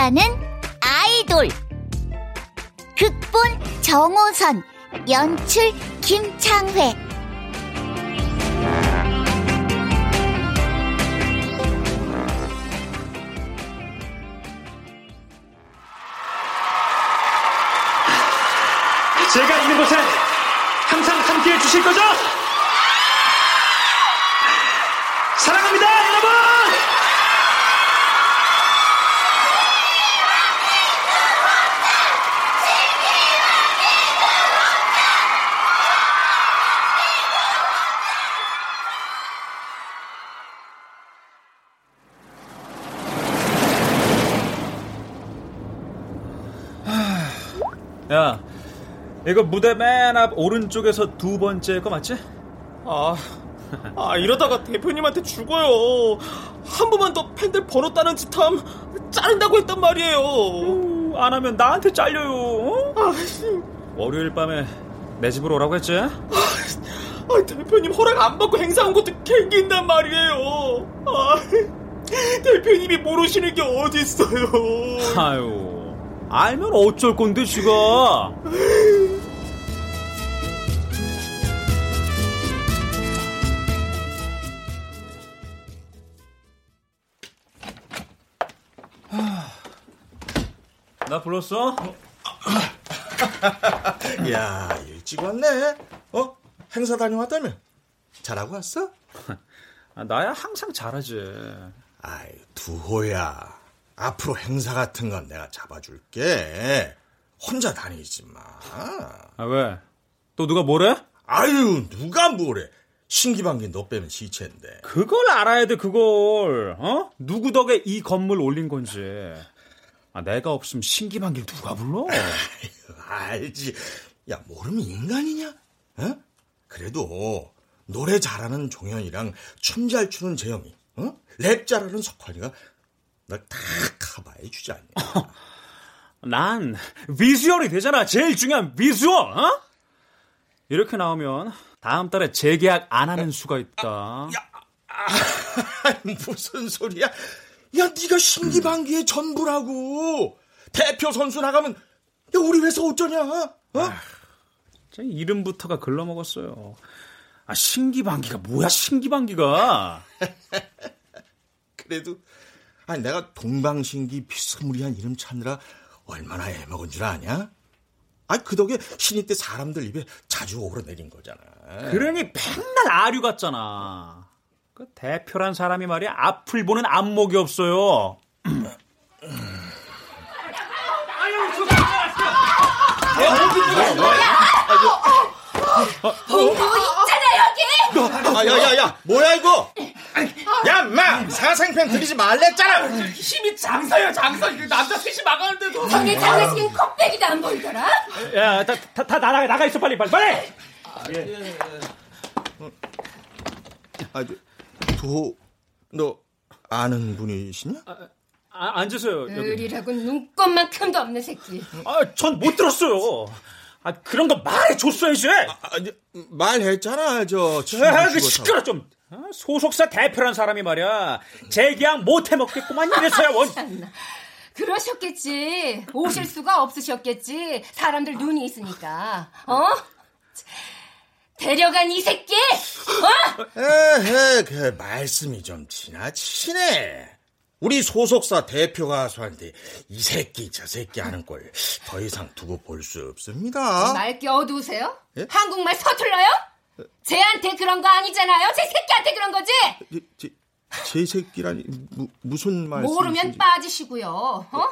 우라빠는 아이돌. 극본 정호선 연출 김창회. 제가 있는 곳에 항상 함께 해주실 거죠? 사랑합니다, 여러분! 야, 이거 무대 맨 앞 오른쪽에서 두 번째 거 맞지? 아, 아 이러다가 대표님한테 죽어요. 한 번만 더 팬들 번호 따는 짓함 자른다고 했단 말이에요. 오, 안 하면 나한테 잘려요. 어? 아, 월요일 밤에 내 집으로 오라고 했지? 아, 아, 대표님 허락 안 받고 행사한 것도 캥긴단 말이에요. 아, 대표님이 모르시는 게 어딨어요. 아유. 알면 어쩔 건데, 지가. 나 불렀어? 야, 일찍 왔네. 어? 행사 다녀왔다며? 잘하고 왔어? 아, 나야 항상 잘하지. 아이, 두호야. 앞으로 행사 같은 건 내가 잡아줄게. 혼자 다니지 마. 아, 왜? 또 누가 뭐래? 아유, 누가 뭐래. 신기방기 너 빼면 시체인데. 그걸 알아야 돼, 그걸. 어? 누구 덕에 이 건물 올린 건지. 아, 내가 없으면 신기방길 누가 불러? 알지. 야, 모르면 인간이냐? 어? 그래도 노래 잘하는 종현이랑 춤 잘 추는 재영이, 어? 랩 잘하는 석환이가 널 다 커버해 주지 않냐? 난 비주얼이 되잖아. 제일 중요한 비주얼. 어? 이렇게 나오면 다음 달에 재계약 안 하는 수가 있다. 야, 아, 무슨 소리야? 야, 네가 신기방기의 전부라고. 대표 선수 나가면 야, 우리 회사 어쩌냐? 어? 아, 이름부터가 글러먹었어요. 아, 신기방기가 뭐야, 신기방기가. 그래도 아니 내가 동방신기 비스무리한 이름 찾느라 얼마나 애먹은 줄 아냐? 아니 그 덕에 신입 때 사람들 입에 자주 오르내린 거잖아. 그러니 맨날 아류 같잖아. 그 대표란 사람이 말이야 앞을 보는 안목이 없어요. 뭐 있잖아 여기. 야야야 뭐야 이거? 야, 마! 사생팬 들이지 말랬잖아! 힘이 장사야, 장사. 남자 셋이 막았는데도. 형의 장례식엔 컵백이도 안 보이더라? 야, 다, 다, 다 나가, 나가 있어, 빨리, 빨리, 빨리! 아, 예. 아, 도, 너, 아는 분이시냐? 아, 아, 앉으세요. 을이라고 눈꽃만큼도 없는 새끼. 아, 전 못 들었어요. 아, 그런 거 말해줬어야지. 아, 아, 말했잖아, 저. 아, 그 시끄러 좀. 어? 소속사 대표란 사람이 말이야. 재계약 못 해먹겠구만 이래서야 원. 그러셨겠지. 오실 수가 없으셨겠지. 사람들 눈이 있으니까. 어? 데려간 이 새끼! 어? 에헤, 그 말씀이 좀 지나치네. 우리 소속사 대표 가수한테 이 새끼 저 새끼 하는 꼴더 이상 두고 볼 수 없습니다. 말기 어두우세요? 예? 한국말 서툴러요? 쟤한테 그런 거 아니잖아요. 제 새끼한테 그런 거지. 제, 제, 제 새끼라니 무, 무슨 말씀? 모르면 빠지시고요. 어?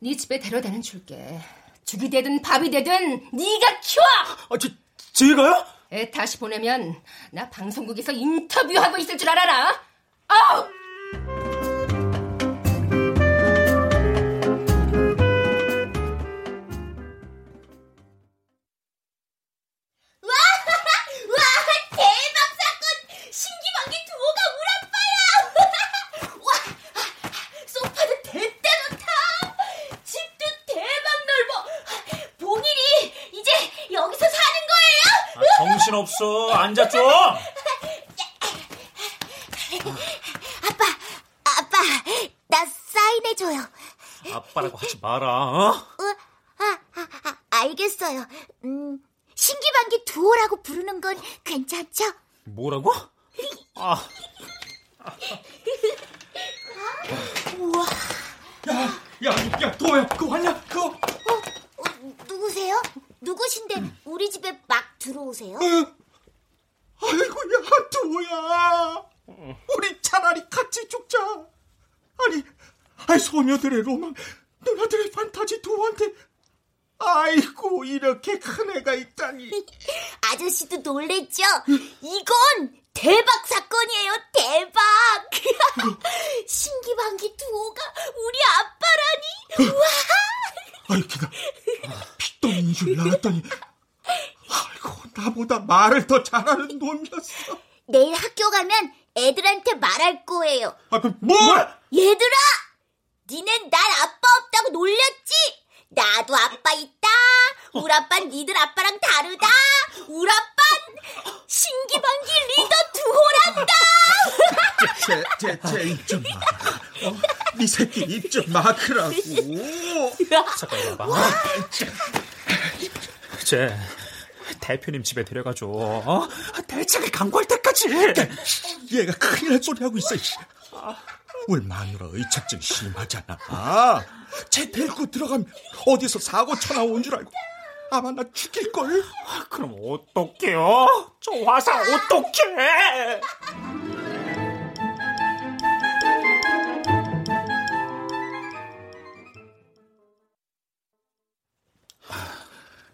네 집에 데려다는 줄게. 죽이 되든 밥이 되든 네가 키워. 아, 제, 제가요? 애 다시 보내면 나 방송국에서 인터뷰하고 있을 줄 알아라. 아우. 우리 아빠는 니들 아빠랑 다르다. 우리 아빠는 신기방기 리더 두호란다. 제, 제, 제 입 좀 마. 어? 네 새끼 입좀 막으라고. 잠깐 봐봐. 쟤 대표님 집에 데려가줘. 어? 대책을 강구할 때까지. 얘가 큰일 날 소리 하고 있어. 우리 마누라 의착증 심하잖아. 쟤 데리고 들어가면 어디서 사고 쳐나온 줄 알고 아마 나 죽일걸? 그럼 어떡해요? 저 화상 어떡해?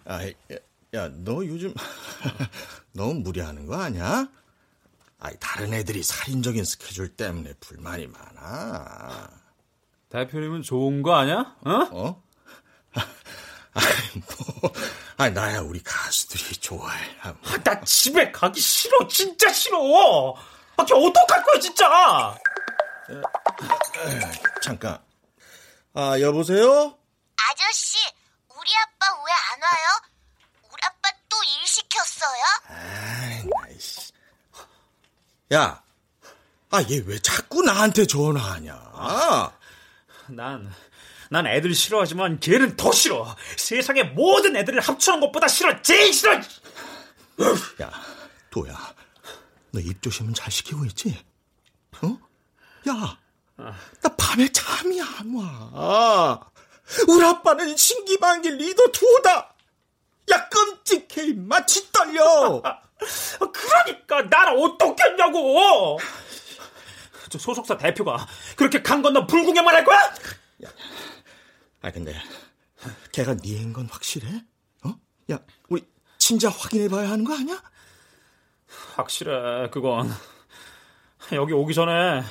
아, 야, 너 요즘 너무 무리하는 거 아니야? 아이, 다른 애들이 살인적인 스케줄 때문에 불만이 많아. 대표님은 좋은 거 아니야? 어? 어? 아이, 뭐, 아 나야 우리 가수들이 좋아해. 아, 뭐. 나 집에 가기 싫어, 진짜 싫어. 아, 걔 어떡할 거야, 진짜. 잠깐. 아, 여보세요? 아저씨, 우리 아빠 왜 안 와요? 우리 아빠 또 일 시켰어요? 아이, 나이씨. 야, 아, 얘 왜 자꾸 나한테 전화하냐? 난, 난 애들 싫어하지만 걔는 더 싫어. 세상의 모든 애들을 합쳐놓은 것보다 싫어. 제일 싫어. 야, 도야. 너 입 조심은 잘 시키고 있지? 어? 야, 나 밤에 잠이 안 와. 우리 아빠는 신기방기 리더 투다. 야, 끔찍해, 마치 떨려. 그러니까 난 어떻게 했냐고. 저 소속사 대표가 그렇게 강 건너 불구경만 할 거야? 야, 아 근데 걔가 니인 건 확실해? 어? 야, 우리 진짜 확인해봐야 하는 거 아니야? 확실해, 그건. 여기 오기 전에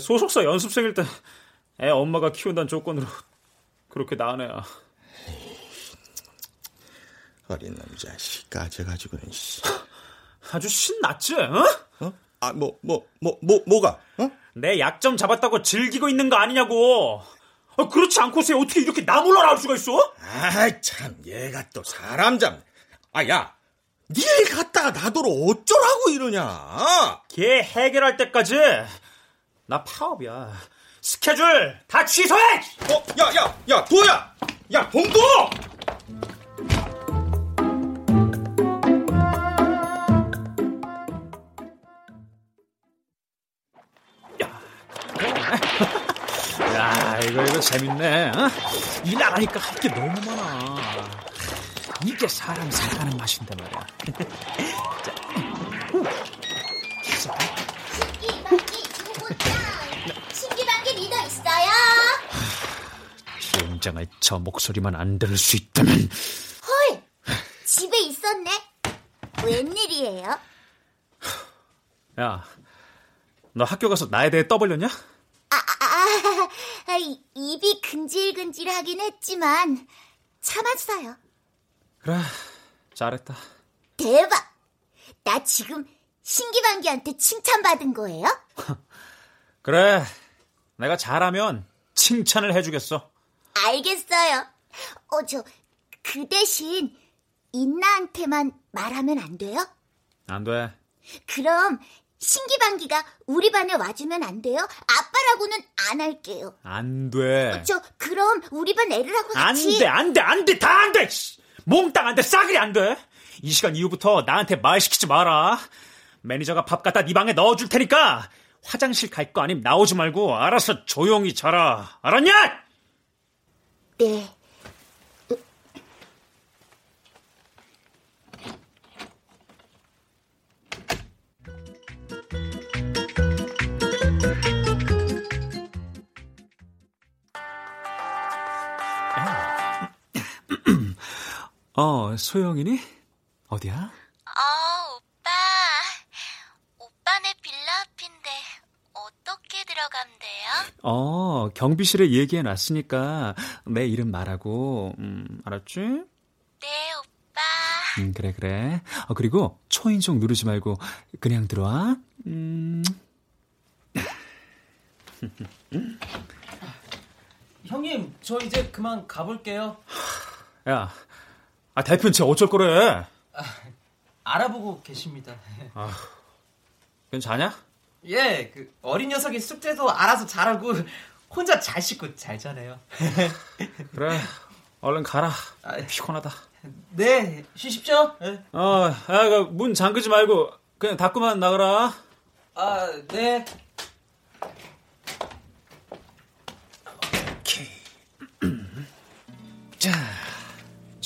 소속사 연습생일 때 애 엄마가 키운다는 조건으로 그렇게 낳은 애야. 어린 놈 자식까지 가지고는 씨. 아주 신났지? 어? 어? 아, 뭐, 뭐, 뭐, 뭐, 뭐 가? 어? 내 약점 잡았다고 즐기고 있는 거 아니냐고. 아, 그렇지 않고서 어떻게 이렇게 나 몰라 나올 수가 있어? 아이, 참, 얘가 또 사람 잡네. 아, 야, 니일 갔다가 나더러 어쩌라고 이러냐? 걔 해결할 때까지 나 파업이야. 스케줄 다 취소해! 어, 야, 야, 야, 도야! 야, 봉도! 이거, 이거 재밌네. 어? 일안 하니까 할 게 너무 많아. 이게 사람 살아가는 맛인데 말이야. 자, 두호짱! 신기방기 리더 있어요? 시장을 저 목소리만 안 들을 수 있다면. 헐! 집에 있었네. 웬일이에요? 야, 너 학교 가서 나에 대해 떠벌렸냐? 입이 근질근질하긴 했지만 참았어요. 그래, 잘했다. 대박! 나 지금 신기방기한테 칭찬받은 거예요? 그래, 내가 잘하면 칭찬을 해주겠어. 알겠어요. 어, 저, 그 대신 인나한테만 말하면 안 돼요? 안 돼. 그럼 신기방기가 우리 반에 와주면 안 돼요? 아빠라고는 안 할게요. 안 돼. 저 그럼 우리 반 애들하고 안 같이 돼, 안 돼, 안 돼, 다 안 돼! 씨. 몽땅 안 돼, 싸그리 안 돼! 이 시간 이후부터 나한테 말 시키지 마라. 매니저가 밥 갖다 네 방에 넣어줄 테니까 화장실 갈 거 아님 나오지 말고 알아서 조용히 자라. 알았냐? 네. 어, 소영이니? 어디야? 어, 오빠. 오빠네 빌라 앞인데 어떻게 들어가면 돼요? 어, 경비실에 얘기해 놨으니까 내 이름 말하고, 음, 알았지? 네, 오빠. 음, 그래, 그래. 어, 그리고 초인종 누르지 말고 그냥 들어와. 음, 형님, 저 이제 그만 가볼게요. 야, 아, 대표는 쟤 어쩔 거래? 알아보고 계십니다. 괜찮냐? 예, 그 어린 녀석이 숙제도 알아서 잘하고 혼자 잘 씻고 잘 자네요. 그래, 얼른 가라. 아, 피곤하다. 네, 쉬십시오. 예. 어, 야, 그문 잠그지 말고 그냥 닫고만 나가라. 아, 네.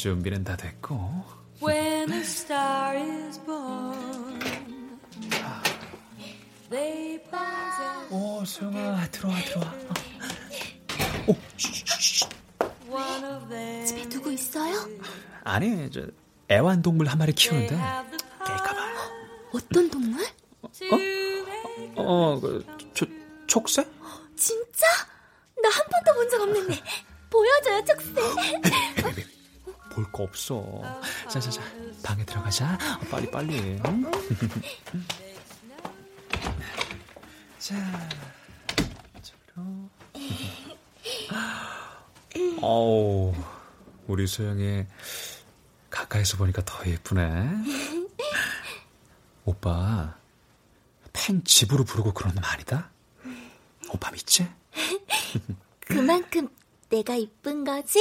준비는 다 됐고. When a star is born, they possess 오, 소영아, 들어와, 들어와. one of them. 집에 누구 있어요? 아니, 저 애완동물 한 마리 키우는데. The power 어떤 동물? make 어, 그, 초, 촉새? 진짜? 나 한 번도 본 적 없는데. 보여줘요, 촉새. 볼 거 없어. 자, 자, 자, 방에 들어가자. 어, 빨리, 빨리. 응? 자, 저로. 어우, 우리 소영이 가까이서 보니까 더 예쁘네. 오빠, 팬 집으로 부르고 그런 놈 아니다? 오빠 믿지? 그만큼 내가 이쁜 거지?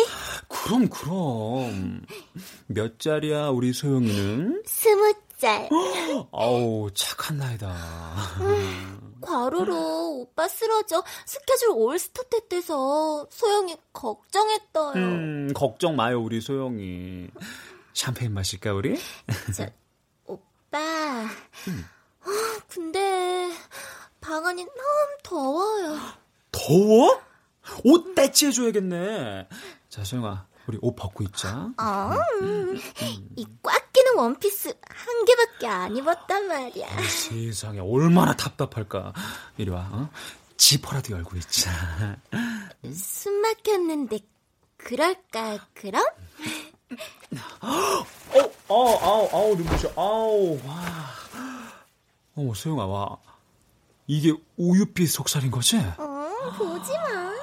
그럼, 그럼. 몇 짜리야, 우리 소영이는? 스무 짤. 아우, 착한 나이다. 과로로 오빠 쓰러져 스케줄 올스타 때 돼서 소영이 걱정했어요. 음, 걱정 마요, 우리 소영이. 샴페인 마실까, 우리? 저, 오빠. 아, 근데 방 안이 너무 더워요. 더워? 옷 떼치해줘야겠네. 자, 소영아, 우리 옷 벗고 있자. 어, 이꽉 끼는 원피스 한 개밖에 안 입었단 말이야. 세상에, 얼마나 답답할까. 이리 와, 어? 지퍼라도 열고 있자. 숨 막혔는데 그럴까 그럼? 어, 아우, 아우, 아우, 눈부셔. 아우, 와. 어머, 소영아, 와. 이게 우유빛 속살인 거지? 어, 보지 마.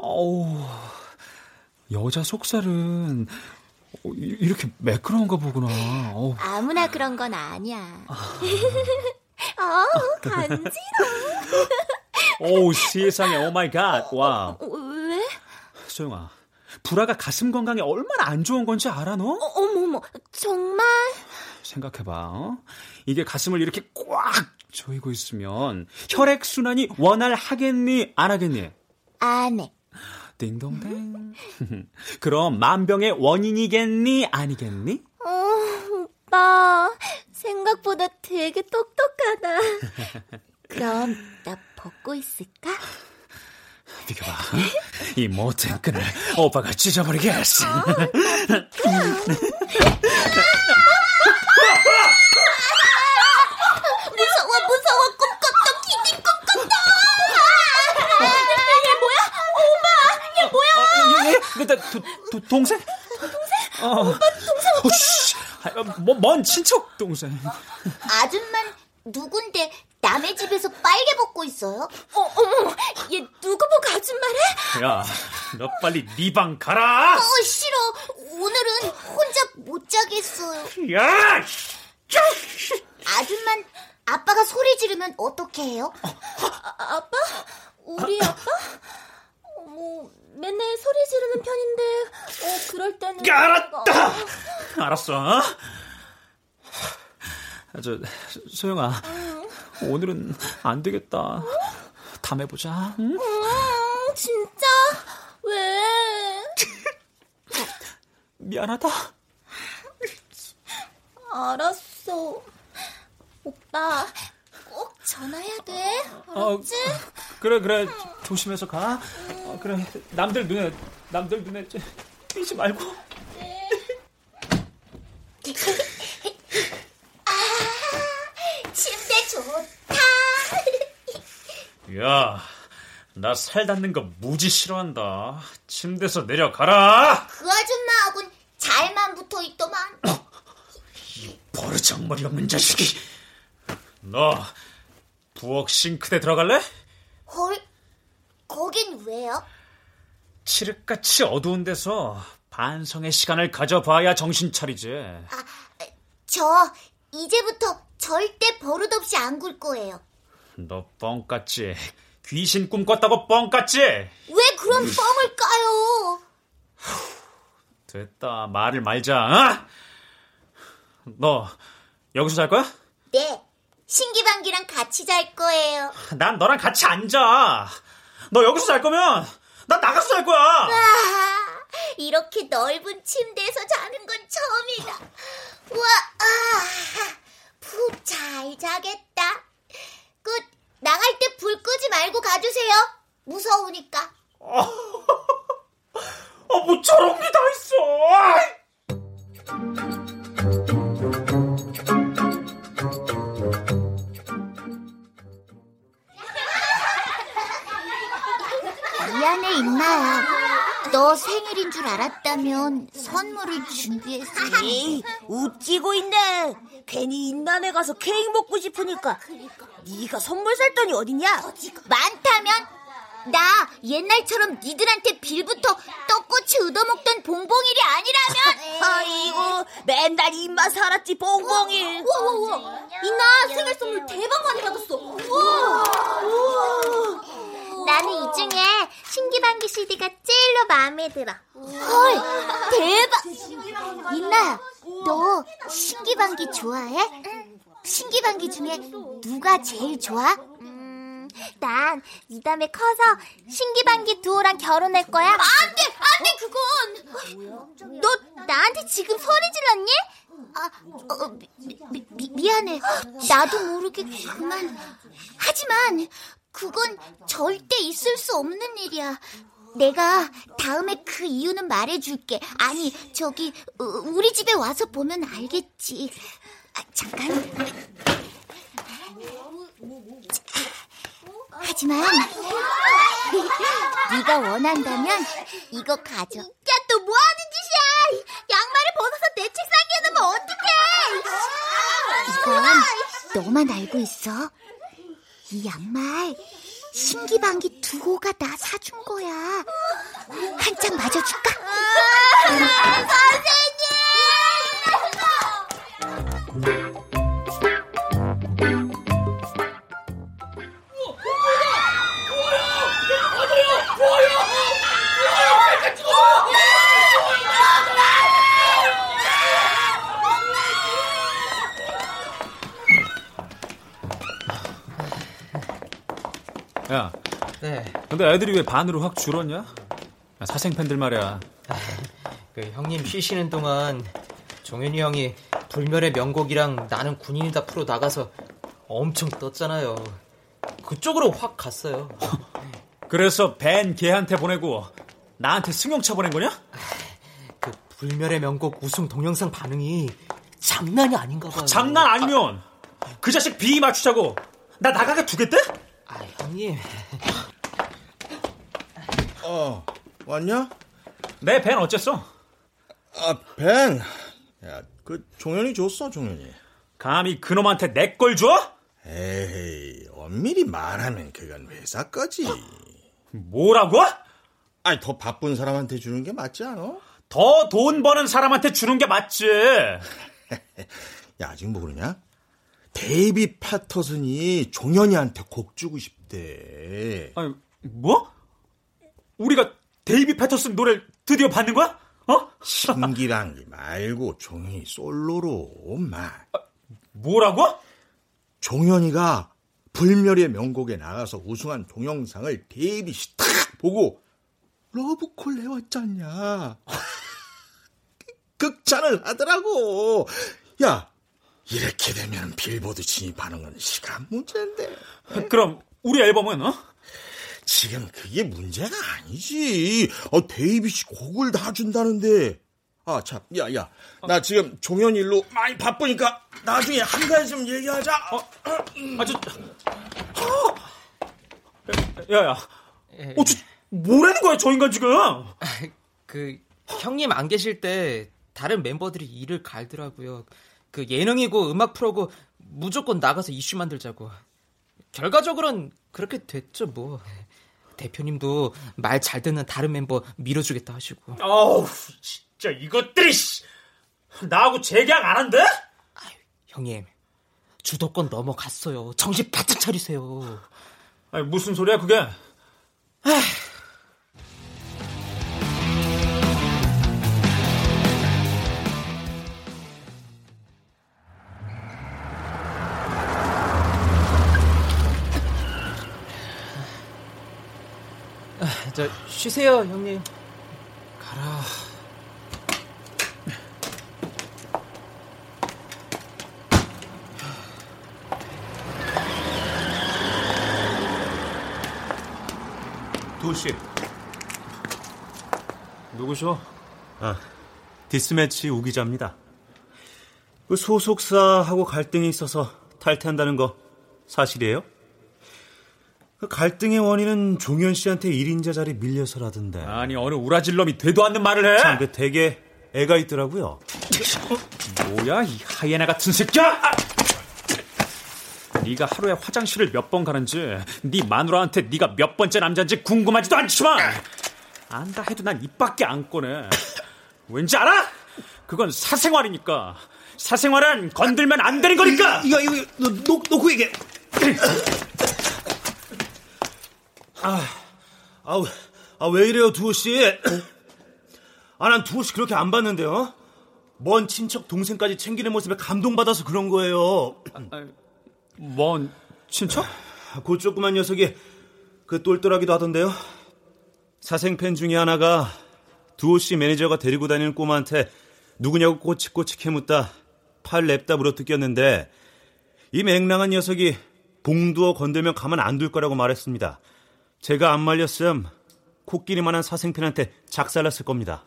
아우, 여자 속살은 어, 이- 이렇게 매끄러운가 보구나. 어우, 아무나 그런 건 아니야. 어우, 간지러워. 어우, 세상에, oh my god. 와. 어, 왜? 소영아, 브라가 가슴 건강에 얼마나 안 좋은 건지 알아, 너? 어, 어머머, 정말? 생각해봐, 어? 이게 가슴을 이렇게 꽉 조이고 있으면 혈액순환이 원활 하겠니, 안 하겠니? 안 해. 띵동댕. 그럼 만병의 원인이겠니, 아니겠니? 어, 오빠, 생각보다 되게 똑똑하다. 그럼 나 벗고 있을까? 비켜봐. 이 못된 끈을 오빠가 찢어버리겠어. 나, 도, 도, 동생? 동생? 어. 오빠 동생 어, 쉬. 아, 뭐, 먼 친척 동생. 아줌만 누군데 남의 집에서 빨개 벗고 있어요? 어, 어머, 얘 누구 보고 아줌마래? 야, 너 빨리 네 방 가라. 어, 싫어. 오늘은 혼자 못 자겠어요. 야, 아줌만 아빠가 소리 지르면 어떻게 해요? 아, 빠 우리 아빠? 뭐 맨날 소리 지르는 편인데 어 그럴 때는 알았다. 알았어. 어? 저 소영아, 오늘은 안 되겠다. 다음에 보자. 응? 음, 진짜? 왜? 미안하다. 알았어. 오빠, 꼭 전화해야 돼. 어, 알았지? 그래 그래 조심해서 가. 어, 그래 남들 눈에 남들 눈에 저- 띄지 말고. 침대 좋다. 야, 나 살 닿는 거 무지 싫어한다. 침대에서 내려가라. 그 아줌마하고는 잘만 붙어 있더만. 버르장머리 없는 자식이. 너 부엌 싱크대 들어갈래? 헐, 거긴 왜요? 칠흑같이 어두운 데서 반성의 시간을 가져봐야 정신 차리지. 저 이제부터 절대 버릇없이 안 굴 거예요. 너 뻥같지? 귀신 꿈꿨다고 뻥같지? 왜 그런 뻥을 까요? 됐다 말을 말자. 어? 너 여기서 잘 거야? 네, 신기방기랑 같이 잘 거예요. 난 너랑 같이 앉아. 너 여기서 잘 거면 난 나가서 잘 거야. 아, 이렇게 넓은 침대에서 자는 건 처음이다. 와, 아, 푹 잘 자겠다. 끝. 나갈 때 불 끄지 말고 가주세요. 무서우니까. 어, 뭐 저런 게 다 있어. 안해, 임마야. 너 생일인 줄 알았다면 선물을 준비했지. 웃기고 있네. 괜히 인난에 가서 케이크 먹고 싶으니까. 네가 선물 살 돈이 어딨냐? 많다면 나 옛날처럼 니들한테 빌부터 떡꼬치 얻어먹던 봉봉일이 아니라면 아이고 맨날 입만 살았지 봉봉이. 우와 우와 우와 이나 생일 선물 대박 많이 받았어 우와 나는 이 중에 신기방기 CD가 제일로 마음에 들어 헐 대박 이나 너 신기방기 좋아해? 신기방기 중에 누가 제일 좋아? 음, 난이 다음에 커서 신기방기 두호랑 결혼할 거야. 안 돼, 안 돼, 그건. 너 나한테 지금 소리 질렀니? 아, 어, 미, 미, 미, 미안해. 나도 모르게 그만. 하지만 그건 절대 있을 수 없는 일이야. 내가 다음에 그 이유는 말해줄게. 아니, 저기 어, 우리 집에 와서 보면 알겠지. 아, 잠깐. 하지만 네가 원한다면 이거 가져. 야, 너뭐 하는 짓이야? 양말을 벗어서 내 책상에 놓으면 어떡해? 이건 너만 알고 있어. 이 양말 신기방기 두호가 나 사준 거야. 한장 맞아줄까? 야, 근데 애들이 왜 반으로 확 줄었냐? 야, 사생 팬들 말이야. 그 형님 쉬시는 동안 종현이 형이 불멸의 명곡이랑 나는 군인이다 프로 나가서 엄청 떴잖아요. 그쪽으로 확 갔어요. 그래서 벤 걔한테 보내고 나한테 승용차 보낸 거냐? 그 불멸의 명곡 우승 동영상 반응이 장난이 아닌가 봐요. 장난 아니면 그 자식 비 맞추자고 나 나가게 두겠대? 아, 형님. 어, 왔냐? 내 벤 어쨌어? 아, 벤. 야, 그 종현이 줬어, 종현이. 감히 그놈한테 내 걸 줘? 에이, 엄밀히 말하면 그건 회사 거지. 뭐라고? 아니, 더 바쁜 사람한테 주는 게 맞지 않아? 더 돈 버는 사람한테 주는 게 맞지. 야, 아직 모르냐? 데이빗 패터슨이 종현이한테 곡 주고 싶대. 아니, 뭐? 우리가 데이빗 패터슨 노래를 드디어 받는 거야? 어? 신기랑이 말고 종현이 솔로로 말. 뭐라고? 종현이가 불멸의 명곡에 나가서 우승한 동영상을 데이빗이 탁 보고 러브콜 해왔잖냐. 극찬을 하더라고. 야, 이렇게 되면 빌보드 진입하는 건 시간 문제인데. 그럼 우리 앨범은 어? 지금 그게 문제가 아니지. 어, 데이빗이 곡을 다 준다는데. 아, 참, 야, 야. 나 지금 종현 일로 많이 바쁘니까 나중에 한 가지 좀 얘기하자. 어, 아, 저. 야, 야. 어, 저, 뭐라는 거야, 저 인간 지금? 그 형님 안 계실 때 다른 멤버들이 일을 갈더라고요. 그 예능이고 음악 프로고 무조건 나가서 이슈 만들자고. 결과적으로는 그렇게 됐죠, 뭐. 대표님도 말 잘 듣는 다른 멤버 밀어주겠다 하시고. 어우, 진짜 이것들이 씨. 나하고 재계약 안 한대? 형님, 주도권 넘어갔어요. 정신 바짝 차리세요. 아니, 무슨 소리야, 그게? 저 쉬세요, 형님. 가라. 도시. 누구셔? 아, 디스매치 우 기자입니다. 그 소속사하고 갈등이 있어서 탈퇴한다는 거 사실이에요? 그 갈등의 원인은 종현 씨한테 1인자 자리 밀려서라던데. 아니, 어느 우라질놈이 되도 않는 말을 해? 참, 그 되게 애가 있더라고요. 뭐야, 이 하이에나 같은 새끼야! 아! 네가 하루에 화장실을 몇 번 가는지, 네 마누라한테 네가 몇 번째 남자인지 궁금하지도 않지만 안다 해도 난 입밖에 안 꺼내. 왠지 알아? 그건 사생활이니까. 사생활은 건들면 안 되는 거니까. 이거 이거 너, 놓, 놓고 얘기해. 아, 아, 아, 왜 이래요, 두호 씨? 아, 난 두호 씨 그렇게 안 봤는데요. 먼 친척 동생까지 챙기는 모습에 감동받아서 그런 거예요. 뭔 친척? 그 조그만 녀석이 그 똘똘하기도 하던데요. 사생팬 중에 하나가 두호 씨 매니저가 데리고 다니는 꼬마한테 누구냐고 꼬치꼬치 캐묻다 팔 냅다 물어뜯겼는데 이 맹랑한 녀석이 봉두호 건들면 가만 안 둘 거라고 말했습니다. 제가 안 말렸음 코끼리만한 사생팬한테 작살났을 겁니다.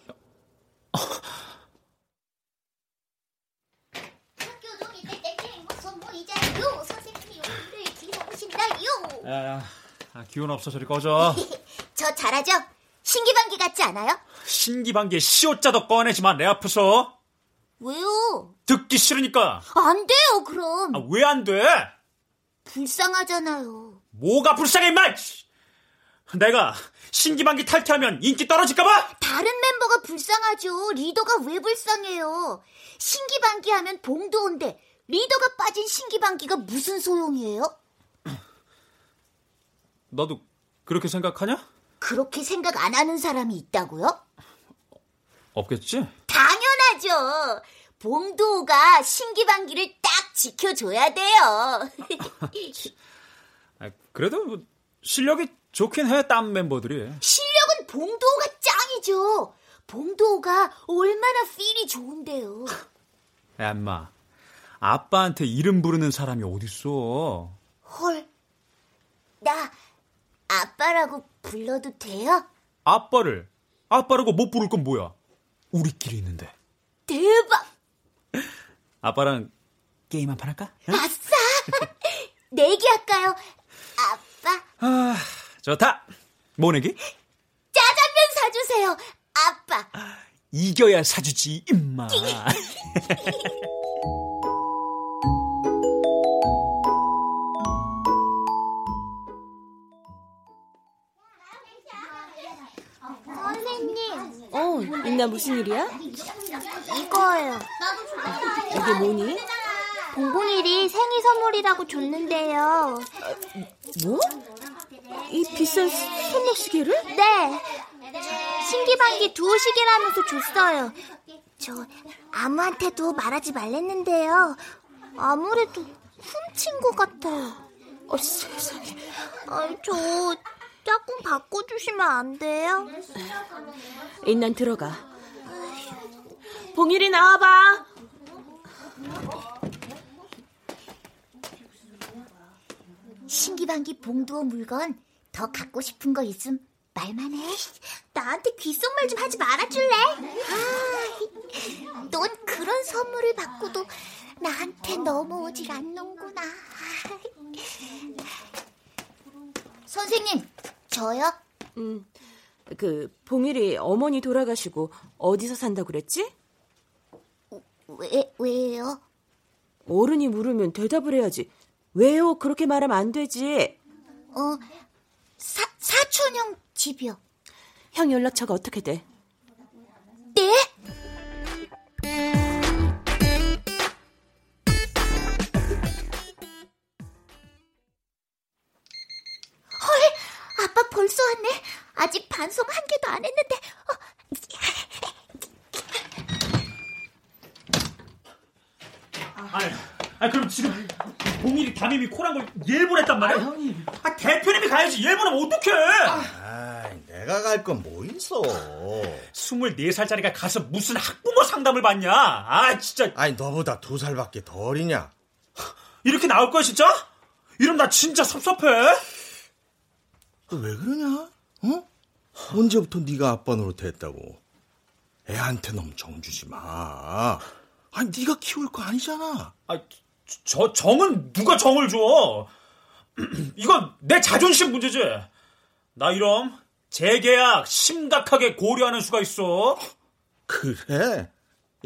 야, 야, 아, 기운 없어 저리 꺼져. 저 잘하죠? 신기방기 같지 않아요? 신기반기에 시옷자도 꺼내지 마, 내 앞에서. 왜요? 듣기 싫으니까. 안 돼요, 그럼. 아, 왜 안 돼? 불쌍하잖아요. 뭐가 불쌍해, 임마! 내가 신기반기 탈퇴하면 인기 떨어질까봐? 다른 멤버가 불쌍하죠. 리더가 왜 불쌍해요? 신기방기 하면 봉도인데 리더가 빠진 신기방기가 무슨 소용이에요? 너도 그렇게 생각하냐? 그렇게 생각 안 하는 사람이 있다고요? 없겠지? 당연하죠. 봉도가 신기방기를 딱 지켜줘야 돼요. 아, 그래도 뭐 실력이 좋긴 해, 딴 멤버들이. 실력은 봉도가 짱이죠. 봉도가 얼마나 필이 좋은데요. 야, 인마. 아빠한테 이름 부르는 사람이 어딨어. 헐, 나 아빠라고 불러도 돼요? 아빠를. 아빠라고 못 부를 건 뭐야? 우리끼리 있는데. 대박! 아빠랑 게임 한 판 할까? 아싸! 내기 할까요? 아빠, 아, 좋다. 뭐 내기? 짜장면 사주세요. 아빠. 이겨야 사주지, 임마. 선생님, 어, 있나 무슨 일이야? 이거예요. 이게 뭐니? 봉봉일이 생일 선물이라고 줬는데요. 뭐? 이 비싼 손목시계를? 네. 신기반기 두호시계라면서 줬어요. 저 아무한테도 말하지 말랬는데요. 아무래도 훔친 것 같아요. 어, 세상에. 아, 저 조금 바꿔주시면 안 돼요? 인난 들어가. 봉일이 나와봐. 신기반기 봉두호 물건 더 갖고 싶은 거 있음 말만 해. 나한테 귓속말 좀 하지 말아줄래? 아, 넌 그런 선물을 받고도 나한테 넘어오질 않는구나. 선생님, 저요? 음, 그 봉일이 어머니 돌아가시고 어디서 산다고 그랬지? 왜, 왜요? 어른이 물으면 대답을 해야지. 왜요? 그렇게 말하면 안 되지. 어, 사, 사촌형 집이요. 형 연락처가 어떻게 돼? 네? 헐, 아빠 벌써 왔네. 아직 반송 한 개도 안 했는데. 어. 아니, 아니 그럼 지금 봉일이 담임이 코란 걸 예보했단 말이야? 아, 형님. 아, 대표님이 가야지. 예보는 어떡해? 아, 내가 갈 건 뭐 있어? 24살짜리가 가서 무슨 학부모 상담을 받냐? 아, 진짜. 아니, 너보다 두 살밖에 더 어리냐? 이렇게 나올 거야, 진짜? 이러면 나 진짜 섭섭해. 너 왜 그러냐? 어? 언제부터 네가 아빠 노릇했다고? 애한테 너무 정 주지 마. 아니, 네가 키울 거 아니잖아. 아, 저 정은 누가 정을 줘? 이건 내 자존심 문제지. 나 이럼 재계약 심각하게 고려하는 수가 있어. 그래?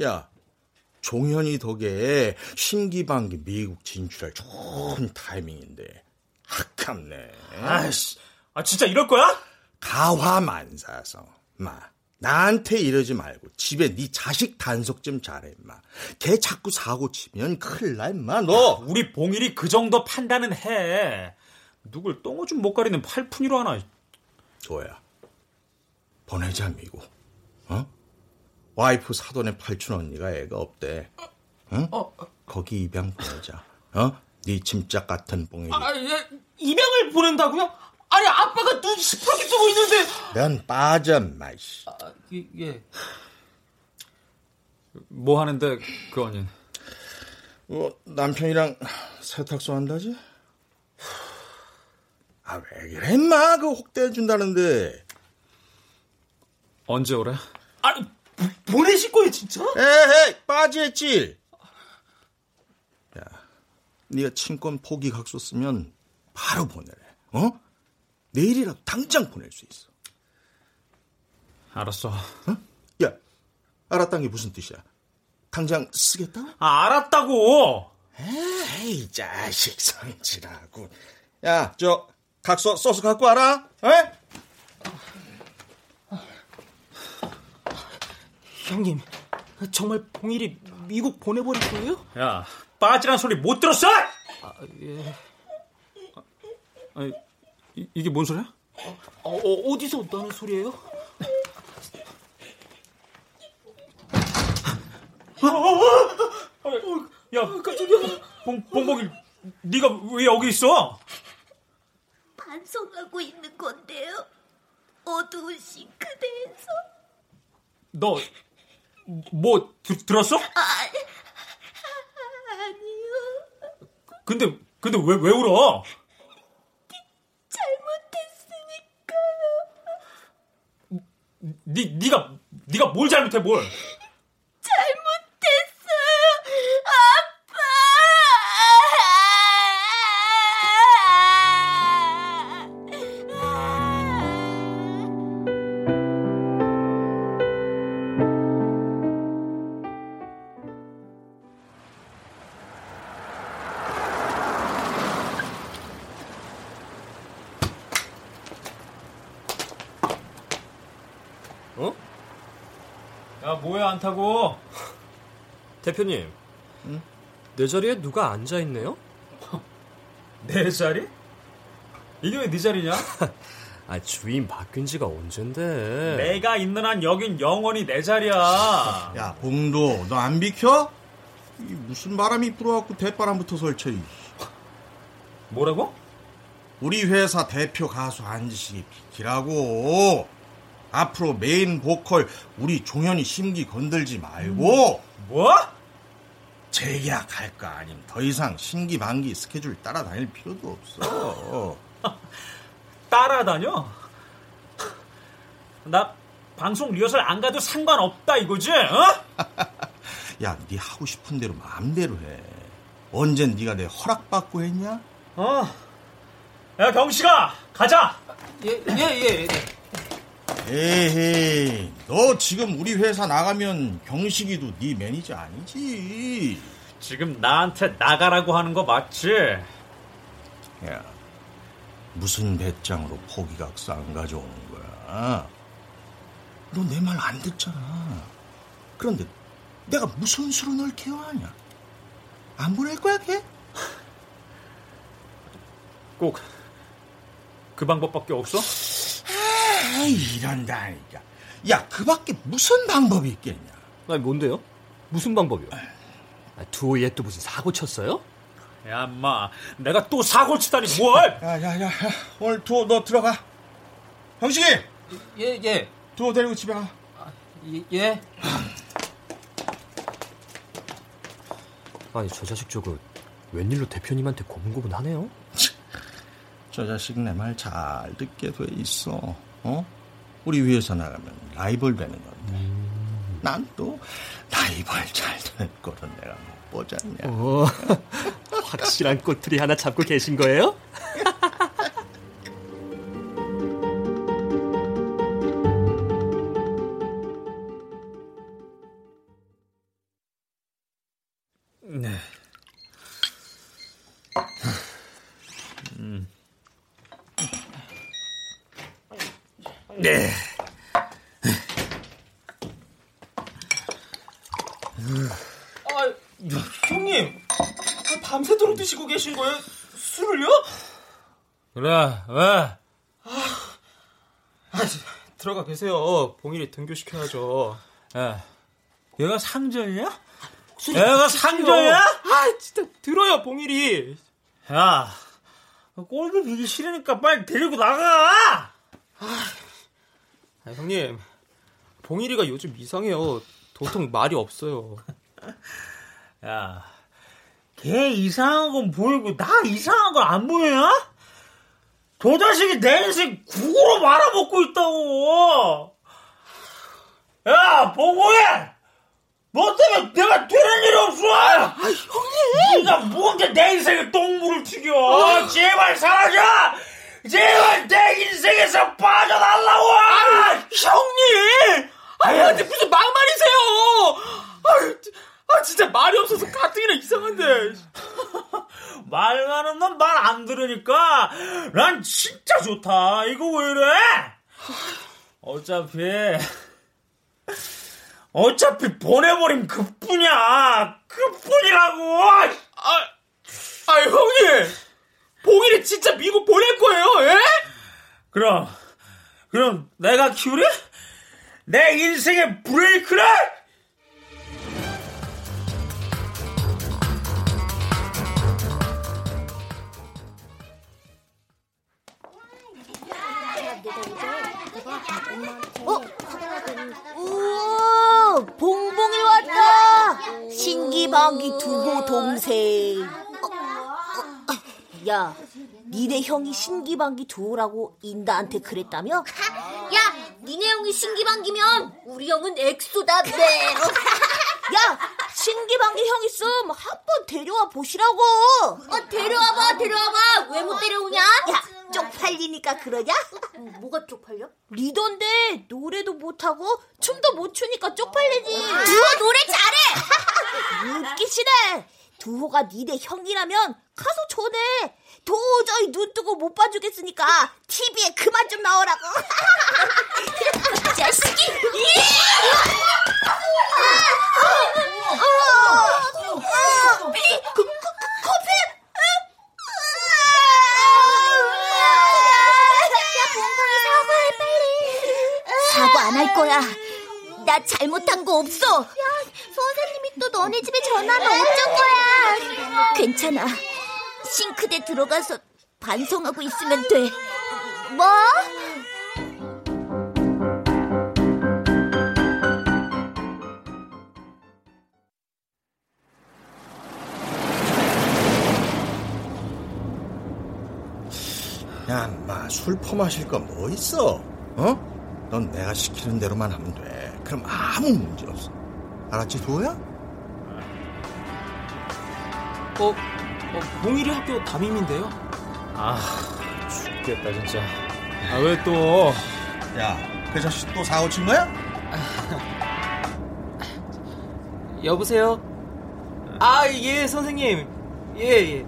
야, 종현이 덕에 신기반기 미국 진출할 좋은 타이밍인데 아깝네. 아이씨, 아 진짜 이럴 거야? 가화만사성, 마. 나한테 이러지 말고 집에 네 자식 단속 좀 잘해, 마. 걔 자꾸 사고 치면 큰일 나, 임마, 너. 우리 봉일이 그 정도 판단은 해. 누굴 똥오줌 못 가리는 팔푼이로 하나. 조야, 보내자, 미국. 어? 와이프 사돈의 팔춘 언니가 애가 없대. 응? 거기 입양 보내자. 어? 네 짐짝 같은 봉일이. 아, 예, 입양을 보낸다고요? 아니 아빠가 눈 시퍼렇게 뜨고 있는데 넌 빠져, 마이씨. 아, 예, 예. 뭐 하는데 그 언니? 어, 남편이랑 세탁소 한다지? 아, 왜 그래, 임마. 그 혹대해 준다는데. 언제 오래? 아니 보 내실 거예요 진짜? 에헤이, 빠지했지? 야, 네가 친권 포기 각서 쓰면 바로 보내래. 어? 내일이라도 당장 보낼 수 있어. 알았어. 어? 야, 알았다는 게 무슨 뜻이야? 당장 쓰겠다? 아, 알았다고. 에이, 자식 성질하고. 야, 저 각서 써서 갖고 와라. 에? 형님 정말 봉일이 미국 보내버릴 거예요? 야, 빠지란 소리 못 들었어? 아, 예. 아니, 이, 이게 뭔 소리야? 어, 어, 어 디서 나는 소리예요? 야, 깜짝이야. 봉, 봉봉이, 네가 왜 여기 있어? 반성하고 있는 건데요. 어두운 싱크대에서. 너, 뭐, 드, 들었어? 아, 아니요. 근데, 근데 왜, 왜 울어? 니, 니가, 니가 뭘 잘못해, 뭘? 뭐야, 안 타고? 대표님. 내 자리에 누가 앉아 있네요? 내 자리? 이게 왜 네 자리냐? 아, 주인 바뀐 지가 언젠데. 내가 있는 한 여긴 영원히 내 자리야. 야, 봉도, 너 안 비켜? 이 무슨 바람이 불어갖고 대바람부터 설쳐. 이. 뭐라고? 우리 회사 대표 가수 앉으시기 비키라고. 앞으로 메인 보컬 우리 종현이 심기 건들지 말고. 뭐? 재계약할 거 아님 더 이상 신기 반기 스케줄 따라다닐 필요도 없어. 따라다녀? 나 방송 리허설 안 가도 상관없다 이거지? 어? 야, 네 하고 싶은 대로 마음대로 해. 언젠 네가 내 허락받고 했냐? 어. 야 경식아 가자. 예, 예, 예. 에헤이, 너 지금 우리 회사 나가면 경식이도 네 매니저 아니지? 지금 나한테 나가라고 하는 거 맞지? 야, 무슨 배짱으로 포기각서 안 가져오는 거야? 너 내 말 안 듣잖아. 그런데 내가 무슨 수로 널 케어하냐? 안 보낼 거야, 걔? 꼭 그 방법밖에 없어? 아, 이런다니까. 야, 그 밖에 무슨 방법이 있겠냐? 아니, 뭔데요? 무슨 방법이요? 아, 두호얘 또 무슨 사고 쳤어요? 야, 인마. 내가 또 사고 치다니 뭘? 야, 야, 야, 야. 오늘 두호 너 들어가. 형식이! 예, 예. 두호 데리고 집에 가. 예, 예. 아니, 저 자식 저거 웬일로 대표님한테 고분고분하네요? 저 자식 내 말 잘 듣게 돼 있어. 어? 우리 위에서 나가면 라이벌 되는 건데. 난또 라이벌 잘 되는 거는 내가 못 보잖냐. 어, 확실한 꼬투리 하나 잡고 계신 거예요? 등교시켜야죠. 야, 얘가 상전이야? 얘가 상전이야? 아, 진짜 들어요, 봉일이. 야, 꼴도 비기 싫으니까 빨리 데리고 나가! 아, 형님. 봉일이가 요즘 이상해요. 도통 말이 없어요. 야, 걔 이상한 건 보이고 나 이상한 건 안 보여? 저 자식이 내 인생 국으로 말아먹고 있다고! 야, 보고해! 너 때문에 내가 되는 일이 없어! 아, 형님! 네가 뭔데 내 인생에 똥물을 튀겨! 제발 사라져! 제발 내 인생에서 빠져달라고! 형님! 아니, 무슨 막말이세요! 아, 아, 진짜 말이 없어서 가뜩이나 이상한데. 말 많은 놈말안 들으니까 난 진짜 좋다. 이거 왜 이래? 어차피 어차피 보내버린 그뿐이야. 그뿐이라고. 아, 아, 형님! 봉일이 진짜 미국 보낼 거예요, 예? 그럼 그럼 내가 키우래? 내 인생의 브레이크를? 어? 우와, 봉봉이 왔다. 신기방기 두고 동생. 어, 어, 야, 니네 형이 신기방기 두호라고 인다한테 그랬다며? 야, 니네 형이 신기방기면 우리 형은 엑소다, 네. 야, 신기방기 형 있음 한번 데려와 보시라고. 어, 데려와봐, 데려와봐. 왜 못 데려오냐? 야, 쪽팔리니까 그러냐? 뭐가 쪽팔려? 리더인데 노래도 못하고 춤도 못 추니까 쪽팔리지. 두호 노래 잘해! 웃기시네. 두호가 니네 형이라면 가서 전해. 도저히 눈 뜨고 못 봐주겠으니까 TV에 그만 좀 나오라고. 자식이. 사과 안 할 거야. 나 잘못한 거 없어. 야, 선생님이 또 너네 집에 전화하면 어쩔 거야? 괜찮아. 싱크대 들어가서 반성하고 있으면 돼. 뭐? 야, 인마, 술 퍼마실 거 뭐 있어? 어? 넌 내가 시키는 대로만 하면 돼. 그럼 아무 문제 없어. 알았지, 도야? 어, 어 봉일이 학교 담임인데요? 아, 죽겠다, 진짜. 아, 왜 또? 야, 그 자식 또 사고 친 거야? 여보세요? 아, 예, 선생님. 예, 예.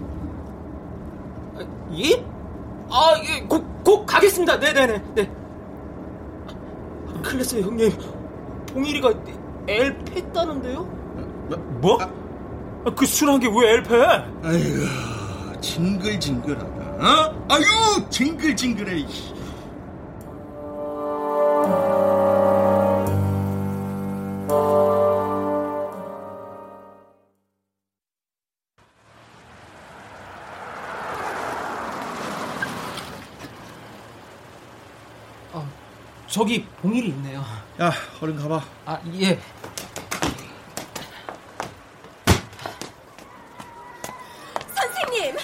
아, 예? 아, 예, 곧, 곧 가겠습니다. 네네네, 네. 아, 났어요, 형님. 봉일이가 엘 팼다는데요? 뭐? 아, 그 술한 게 왜 엘 패? 아이고, 징글징글하다. 어? 아유, 징글징글해. 어, 저기 봉일이 있네요. 야, 얼른 가봐. 아, 예. 선생님,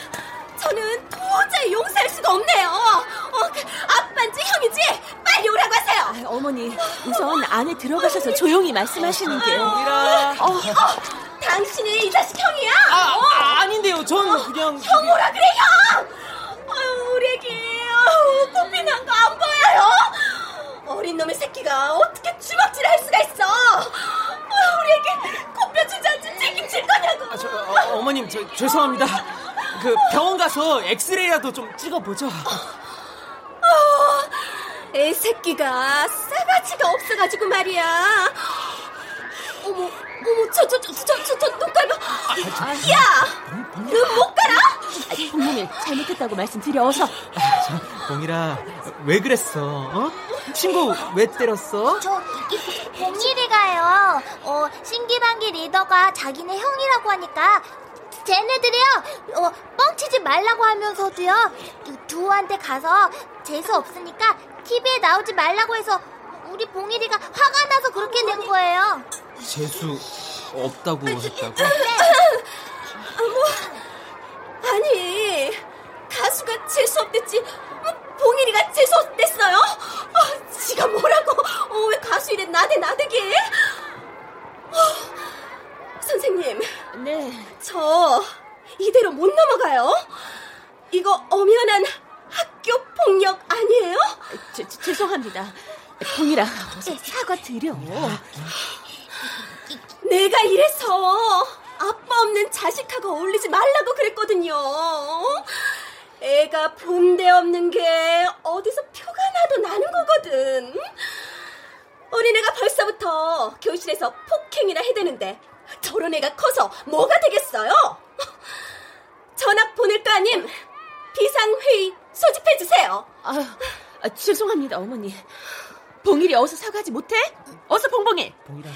저는 도저히 용서할 수가 없네요. 어, 그 아빠인지 형인지 빨리 오라고 하세요. 어머니, 우선 안에 들어가셔서 조용히 말씀하시는 게요. 봉일아. 어, 어, 당신이 이 자식 형이야? 아, 어? 아, 아닌데요. 전 그냥. 형 오라 그래 형! 아유, 우리 애기 아유, 코피 난 거 안 보여요? 어린 새끼가 어떻게 주먹질 할 수가 있어? 아유, 우리 애기 코뼈 주저앉은 책임질 거냐고. 아, 저, 어, 어머님, 저, 죄송합니다. 그 병원 가서 엑스레이라도 좀 찍어보죠. 어, 애 새끼가 싸가지가 없어가지고 말이야. 어머, 어머, 저, 저, 저, 저, 저, 저 눈깔 봐. 야, 눈못 가라? 부모님, 잘못했다고 말씀드려, 어서. 봉일아, 왜 그랬어? 어? 친구 왜 때렸어? 저, 봉일이가요, 어, 신기방기 리더가 자기네 형이라고 하니까, 쟤네들이요, 어, 뻥치지 말라고 하면서도요, 두한테 가서 재수 없으니까 TV에 나오지 말라고 해서, 우리 봉일이가 화가 나서 그렇게 된 거예요. 재수 없다고 했다고? 아니, 가수가 재수 없댔지. 뭐, 봉일이가 재수 없댔어요? 아, 지가 뭐라고? 어, 왜 가수 이래 나대 나대게? 어, 선생님. 네. 저 이대로 못 넘어가요. 이거 엄연한 학교 폭력 아니에요? 저, 저, 죄송합니다. 봉일아, 어서 사과 드려. 내가 이래서 아빠 없는 자식하고 어울리지 말라고 그랬거든요. 애가 본데 없는 게 어디서 표가 나도 나는 거거든. 어린애가 벌써부터 교실에서 폭행이나 해대는데 저런 애가 커서 뭐가 되겠어요? 전학 보낼 거 아님 비상회의 소집해 주세요. 아, 아, 죄송합니다, 어머니. 봉일이 어서 사과하지 못해? 어서 봉봉이. 봉일아.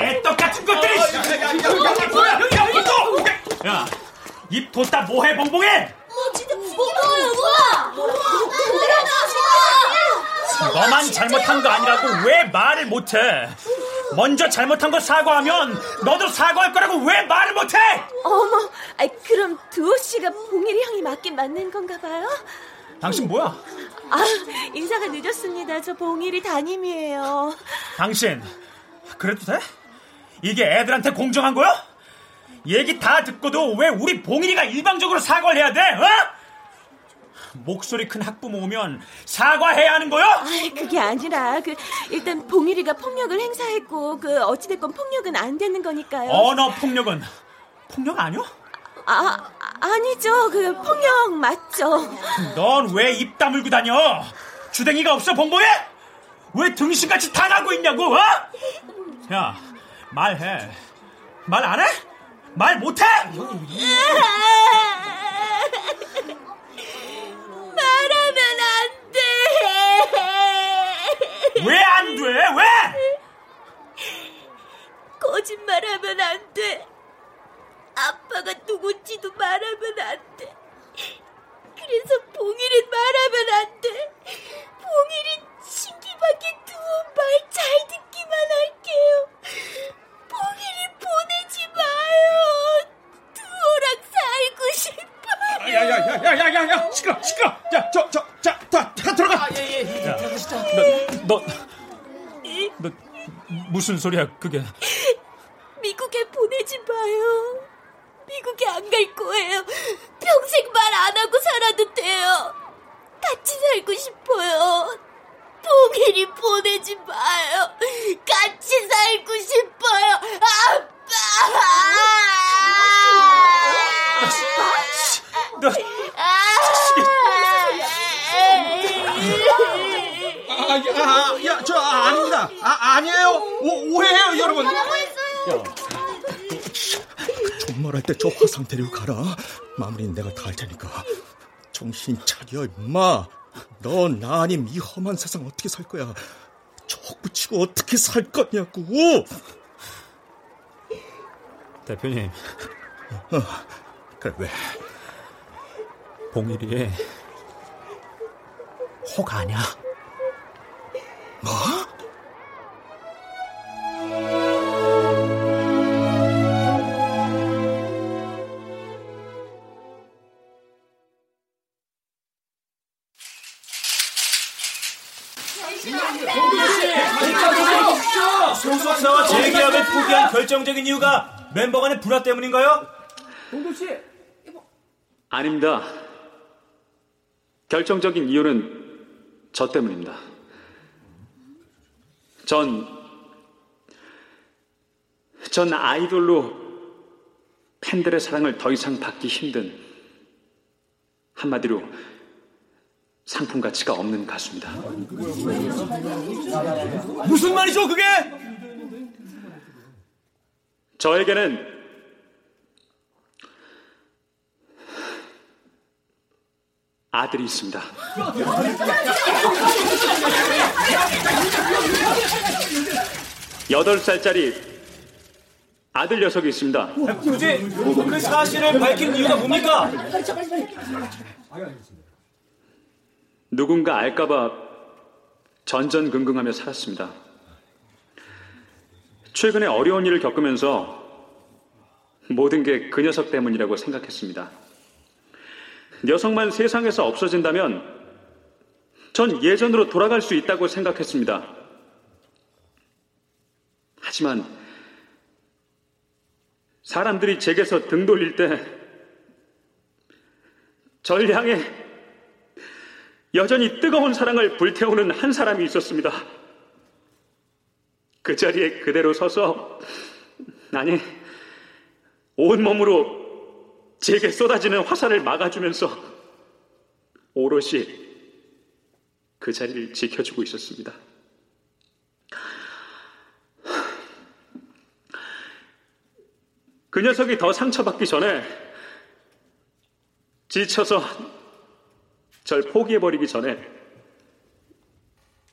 애 똑같은 것들이! 뭐야, 입 뒀다 뭐해, 봉봉이! 뭐, 진짜 뭐야, 뭐야? 너만 잘못한 거 아니라고 왜 말을 못해? 먼저 잘못한 거 사과하면 너도 사과할 거라고 왜 말을 못해? 어머, 아이, 그럼 두호 씨가 봉일이 형이 맞긴 맞는 건가 봐요? 당신 뭐야? 아, 인사가 늦었습니다. 저 봉일이 담임이에요. 당신 그래도 돼? 이게 애들한테 공정한 거야? 얘기 다 듣고도 왜 우리 봉일이가 일방적으로 사과를 해야 돼? 어? 목소리 큰 학부모 오면 사과해야 하는 거야? 아, 그게 아니라 그 일단 봉일이가 폭력을 행사했고 그 어찌 됐건 폭력은 안 되는 거니까요. 언어 폭력은 폭력 아니야? 아, 아니죠. 그 폭력 맞죠. 넌 왜 입 다물고 다녀? 주댕이가 없어 봉봉에? 왜 등신같이 당하고 있냐고? 어? 야 말해. 말 안 해? 말 못해? 말하면 안 돼. 왜 안 돼? 왜? 거짓말하면 안 돼. 아빠가 누군지도 말하면 안 돼. 그래서 봉일은 말하면 안 돼. 봉일은 신기밖에 두말 잘 듣기만 할게요. 봉일이 보내지 마 야야야야야야야 시끄러 시끄러. 야 저 저 자다 들어가. 너, 너, 너 무슨 소리야 그게? 미국에 보내지 마요. 미국에 안 갈 거예요. 평생 말 안 하고 살아도 돼요. 같이 살고 싶어요. 봉일이 보내지 마요. 같이 살고 싶어요. 아빠! 너, 아야저 아닙니다 아 아니에요 오, 오해해요 여러분 존말할 화상 데리고 가라. 마무리는 내가 다 할 테니까. 정신 차려, 임마. 너 나 아님 이 험한 세상 어떻게 살 거야? 촉 붙이고 어떻게 살 거냐고. 대표님. 어, 그래 왜? 봉일이 혹 아냐? 뭐? 결정적인 이유가 멤버 간의 불화 때문인가요? 아닙니다. 결정적인 이유는 저 때문입니다. 전, 전 아이돌로 팬들의 사랑을 더 이상 받기 힘든 한마디로 상품 가치가 없는 가수입니다. 무슨 말이죠, 그게? 저에게는 아들이 있습니다. 여덟 살짜리 아들 녀석이 있습니다. 굳이 그 사실을 밝힌 이유가 뭡니까? 누군가 알까봐 전전긍긍하며 살았습니다. 최근에 어려운 일을 겪으면서 모든 게 그 녀석 때문이라고 생각했습니다. 녀석만 세상에서 없어진다면 전 예전으로 돌아갈 수 있다고 생각했습니다. 하지만 사람들이 제게서 등 돌릴 때 절 향해 여전히 뜨거운 사랑을 불태우는 한 사람이 있었습니다. 그 자리에 그대로 서서 아니 온몸으로 제게 쏟아지는 화살을 막아주면서 오롯이 그 자리를 지켜주고 있었습니다. 그 녀석이 더 상처받기 전에 지쳐서 절 포기해버리기 전에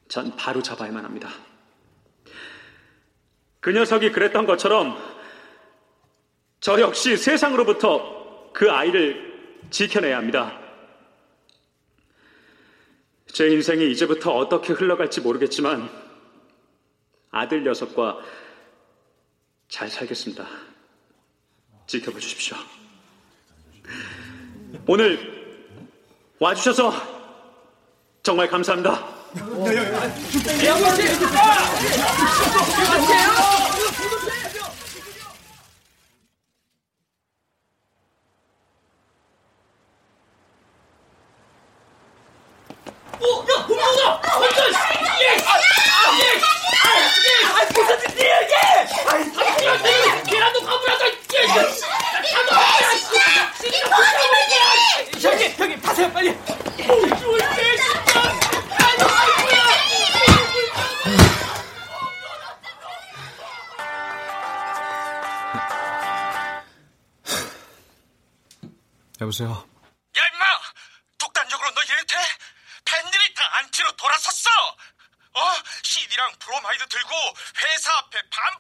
전 바로 잡아야만 합니다. 그 녀석이 그랬던 것처럼 저 역시 세상으로부터 그 아이를 지켜내야 합니다. 제 인생이 이제부터 어떻게 흘러갈지 모르겠지만 아들 녀석과 잘 살겠습니다. 지켜봐 주십시오. 오늘 와주셔서 정말 감사합니다. 형님 타세요 빨리 여보세요. 야, 임마! 독단적으로 너 이렇게 팬들이 다 안티로 돌아섰어! 어? 시, 아빠랑 브로마이드 들고 회사 앞에 반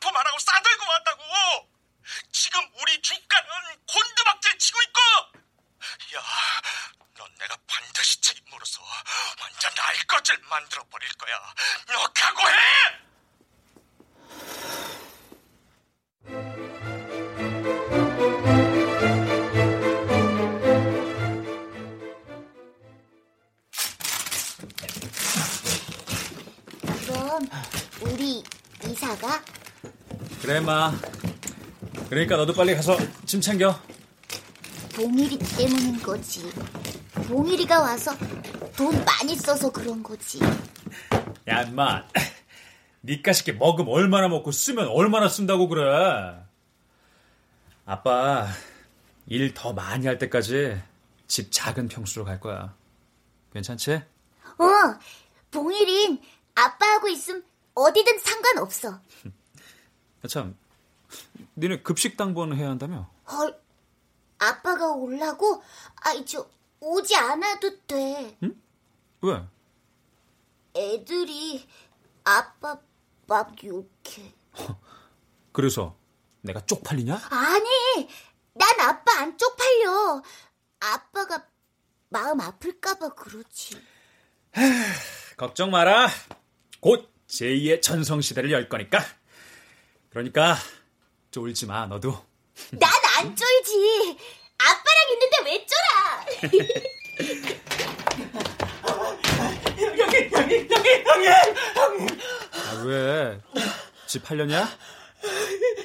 마. 그러니까 너도 빨리 가서 짐 챙겨. 봉일이 때문인 거지. 봉일이가 와서 돈 많이 써서 그런 거지. 야, 인마. 니까 싶게 먹으면 얼마나 먹고 쓰면 얼마나 쓴다고 그래. 아빠, 일 더 많이 할 때까지 집 작은 평수로 갈 거야. 괜찮지? 어, 봉일인 아빠하고 있음 어디든 상관없어. 참, 니네 급식 당번 해야 한다며? 헐, 아빠가 올라고? 아이, 저, 오지 않아도 돼. 왜? 애들이 아빠 막 욕해. 그래서 내가 쪽팔리냐? 아니, 난 아빠 안 쪽팔려. 아빠가 마음 아플까봐 그렇지. 걱정 마라. 곧 제2의 전성시대를 열 거니까. 그러니까 쫄지 마, 너도. 난 안 쫄지. 아빠랑 있는데 왜 쫄아? 여기, 여기, 여기, 형님! 형님! 아, 왜? 집 팔렸냐?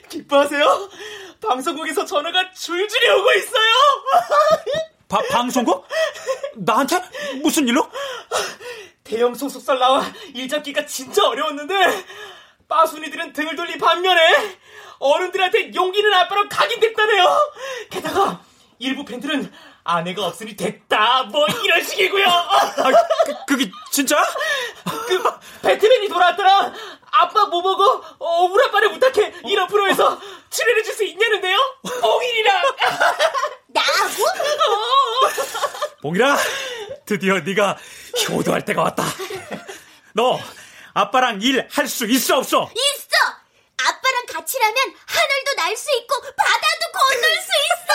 기뻐하세요? 방송국에서 전화가 줄줄이 오고 있어요! 바, 방송국? 나한테? 무슨 일로? 대형 소속설 나와 일 잡기가 진짜 어려웠는데 빠순이들은 등을 돌린 반면에 어른들한테 용기 는 아빠로 각인됐다네요. 게다가 일부 팬들은 아내가 없으니 됐다 뭐 이런 식이고요. 아, 그, 그게 진짜? 그 배트맨이 돌아왔더라. 아빠 뭐 먹어? 어, 우리 아빠를 부탁해. 이런 프로에서 출연해 줄 수 있냐는데요? 봉일이랑 나하고? 봉이라, 드디어 네가 효도할 때가 왔다. 너 아빠랑 일 할 수 있어 없어? 있어! 아빠랑 같이라면 하늘도 날 수 있고 바다도 건널 수 있어!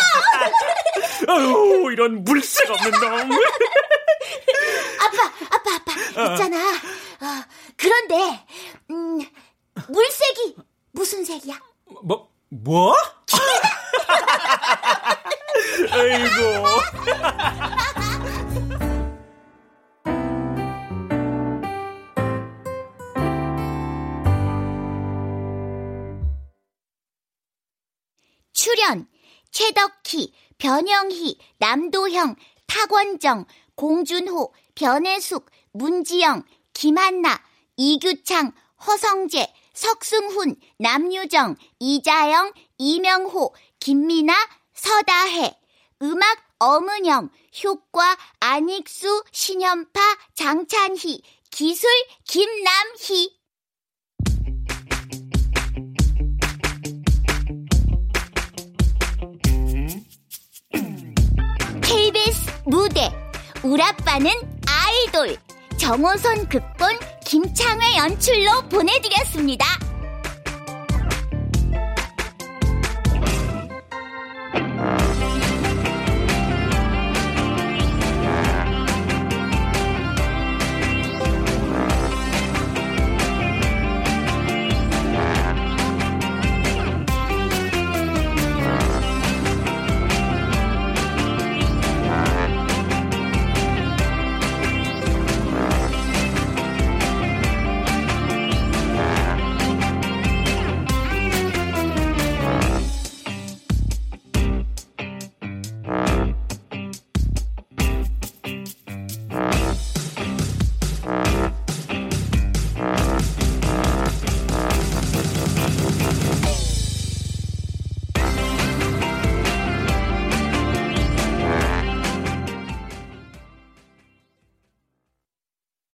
아유, 이런 물색 없는 놈. 아빠, 아빠, 아빠, 있잖아. 어, 그런데, 음, 물색이 무슨 색이야? 뭐, 뭐? 아이고. 출연 최덕희, 변영희, 남도형, 타권정, 공준호, 변혜숙, 문지영, 김한나, 이규창, 허성재, 석승훈, 남유정, 이자영, 이명호, 김미나, 서다혜 음악 엄은영, 효과 안익수, 신현파, 장찬희, 기술 김남희 KBS 무대 우라빠는 아이돌 정호선 극본 김창회 연출로 보내드렸습니다.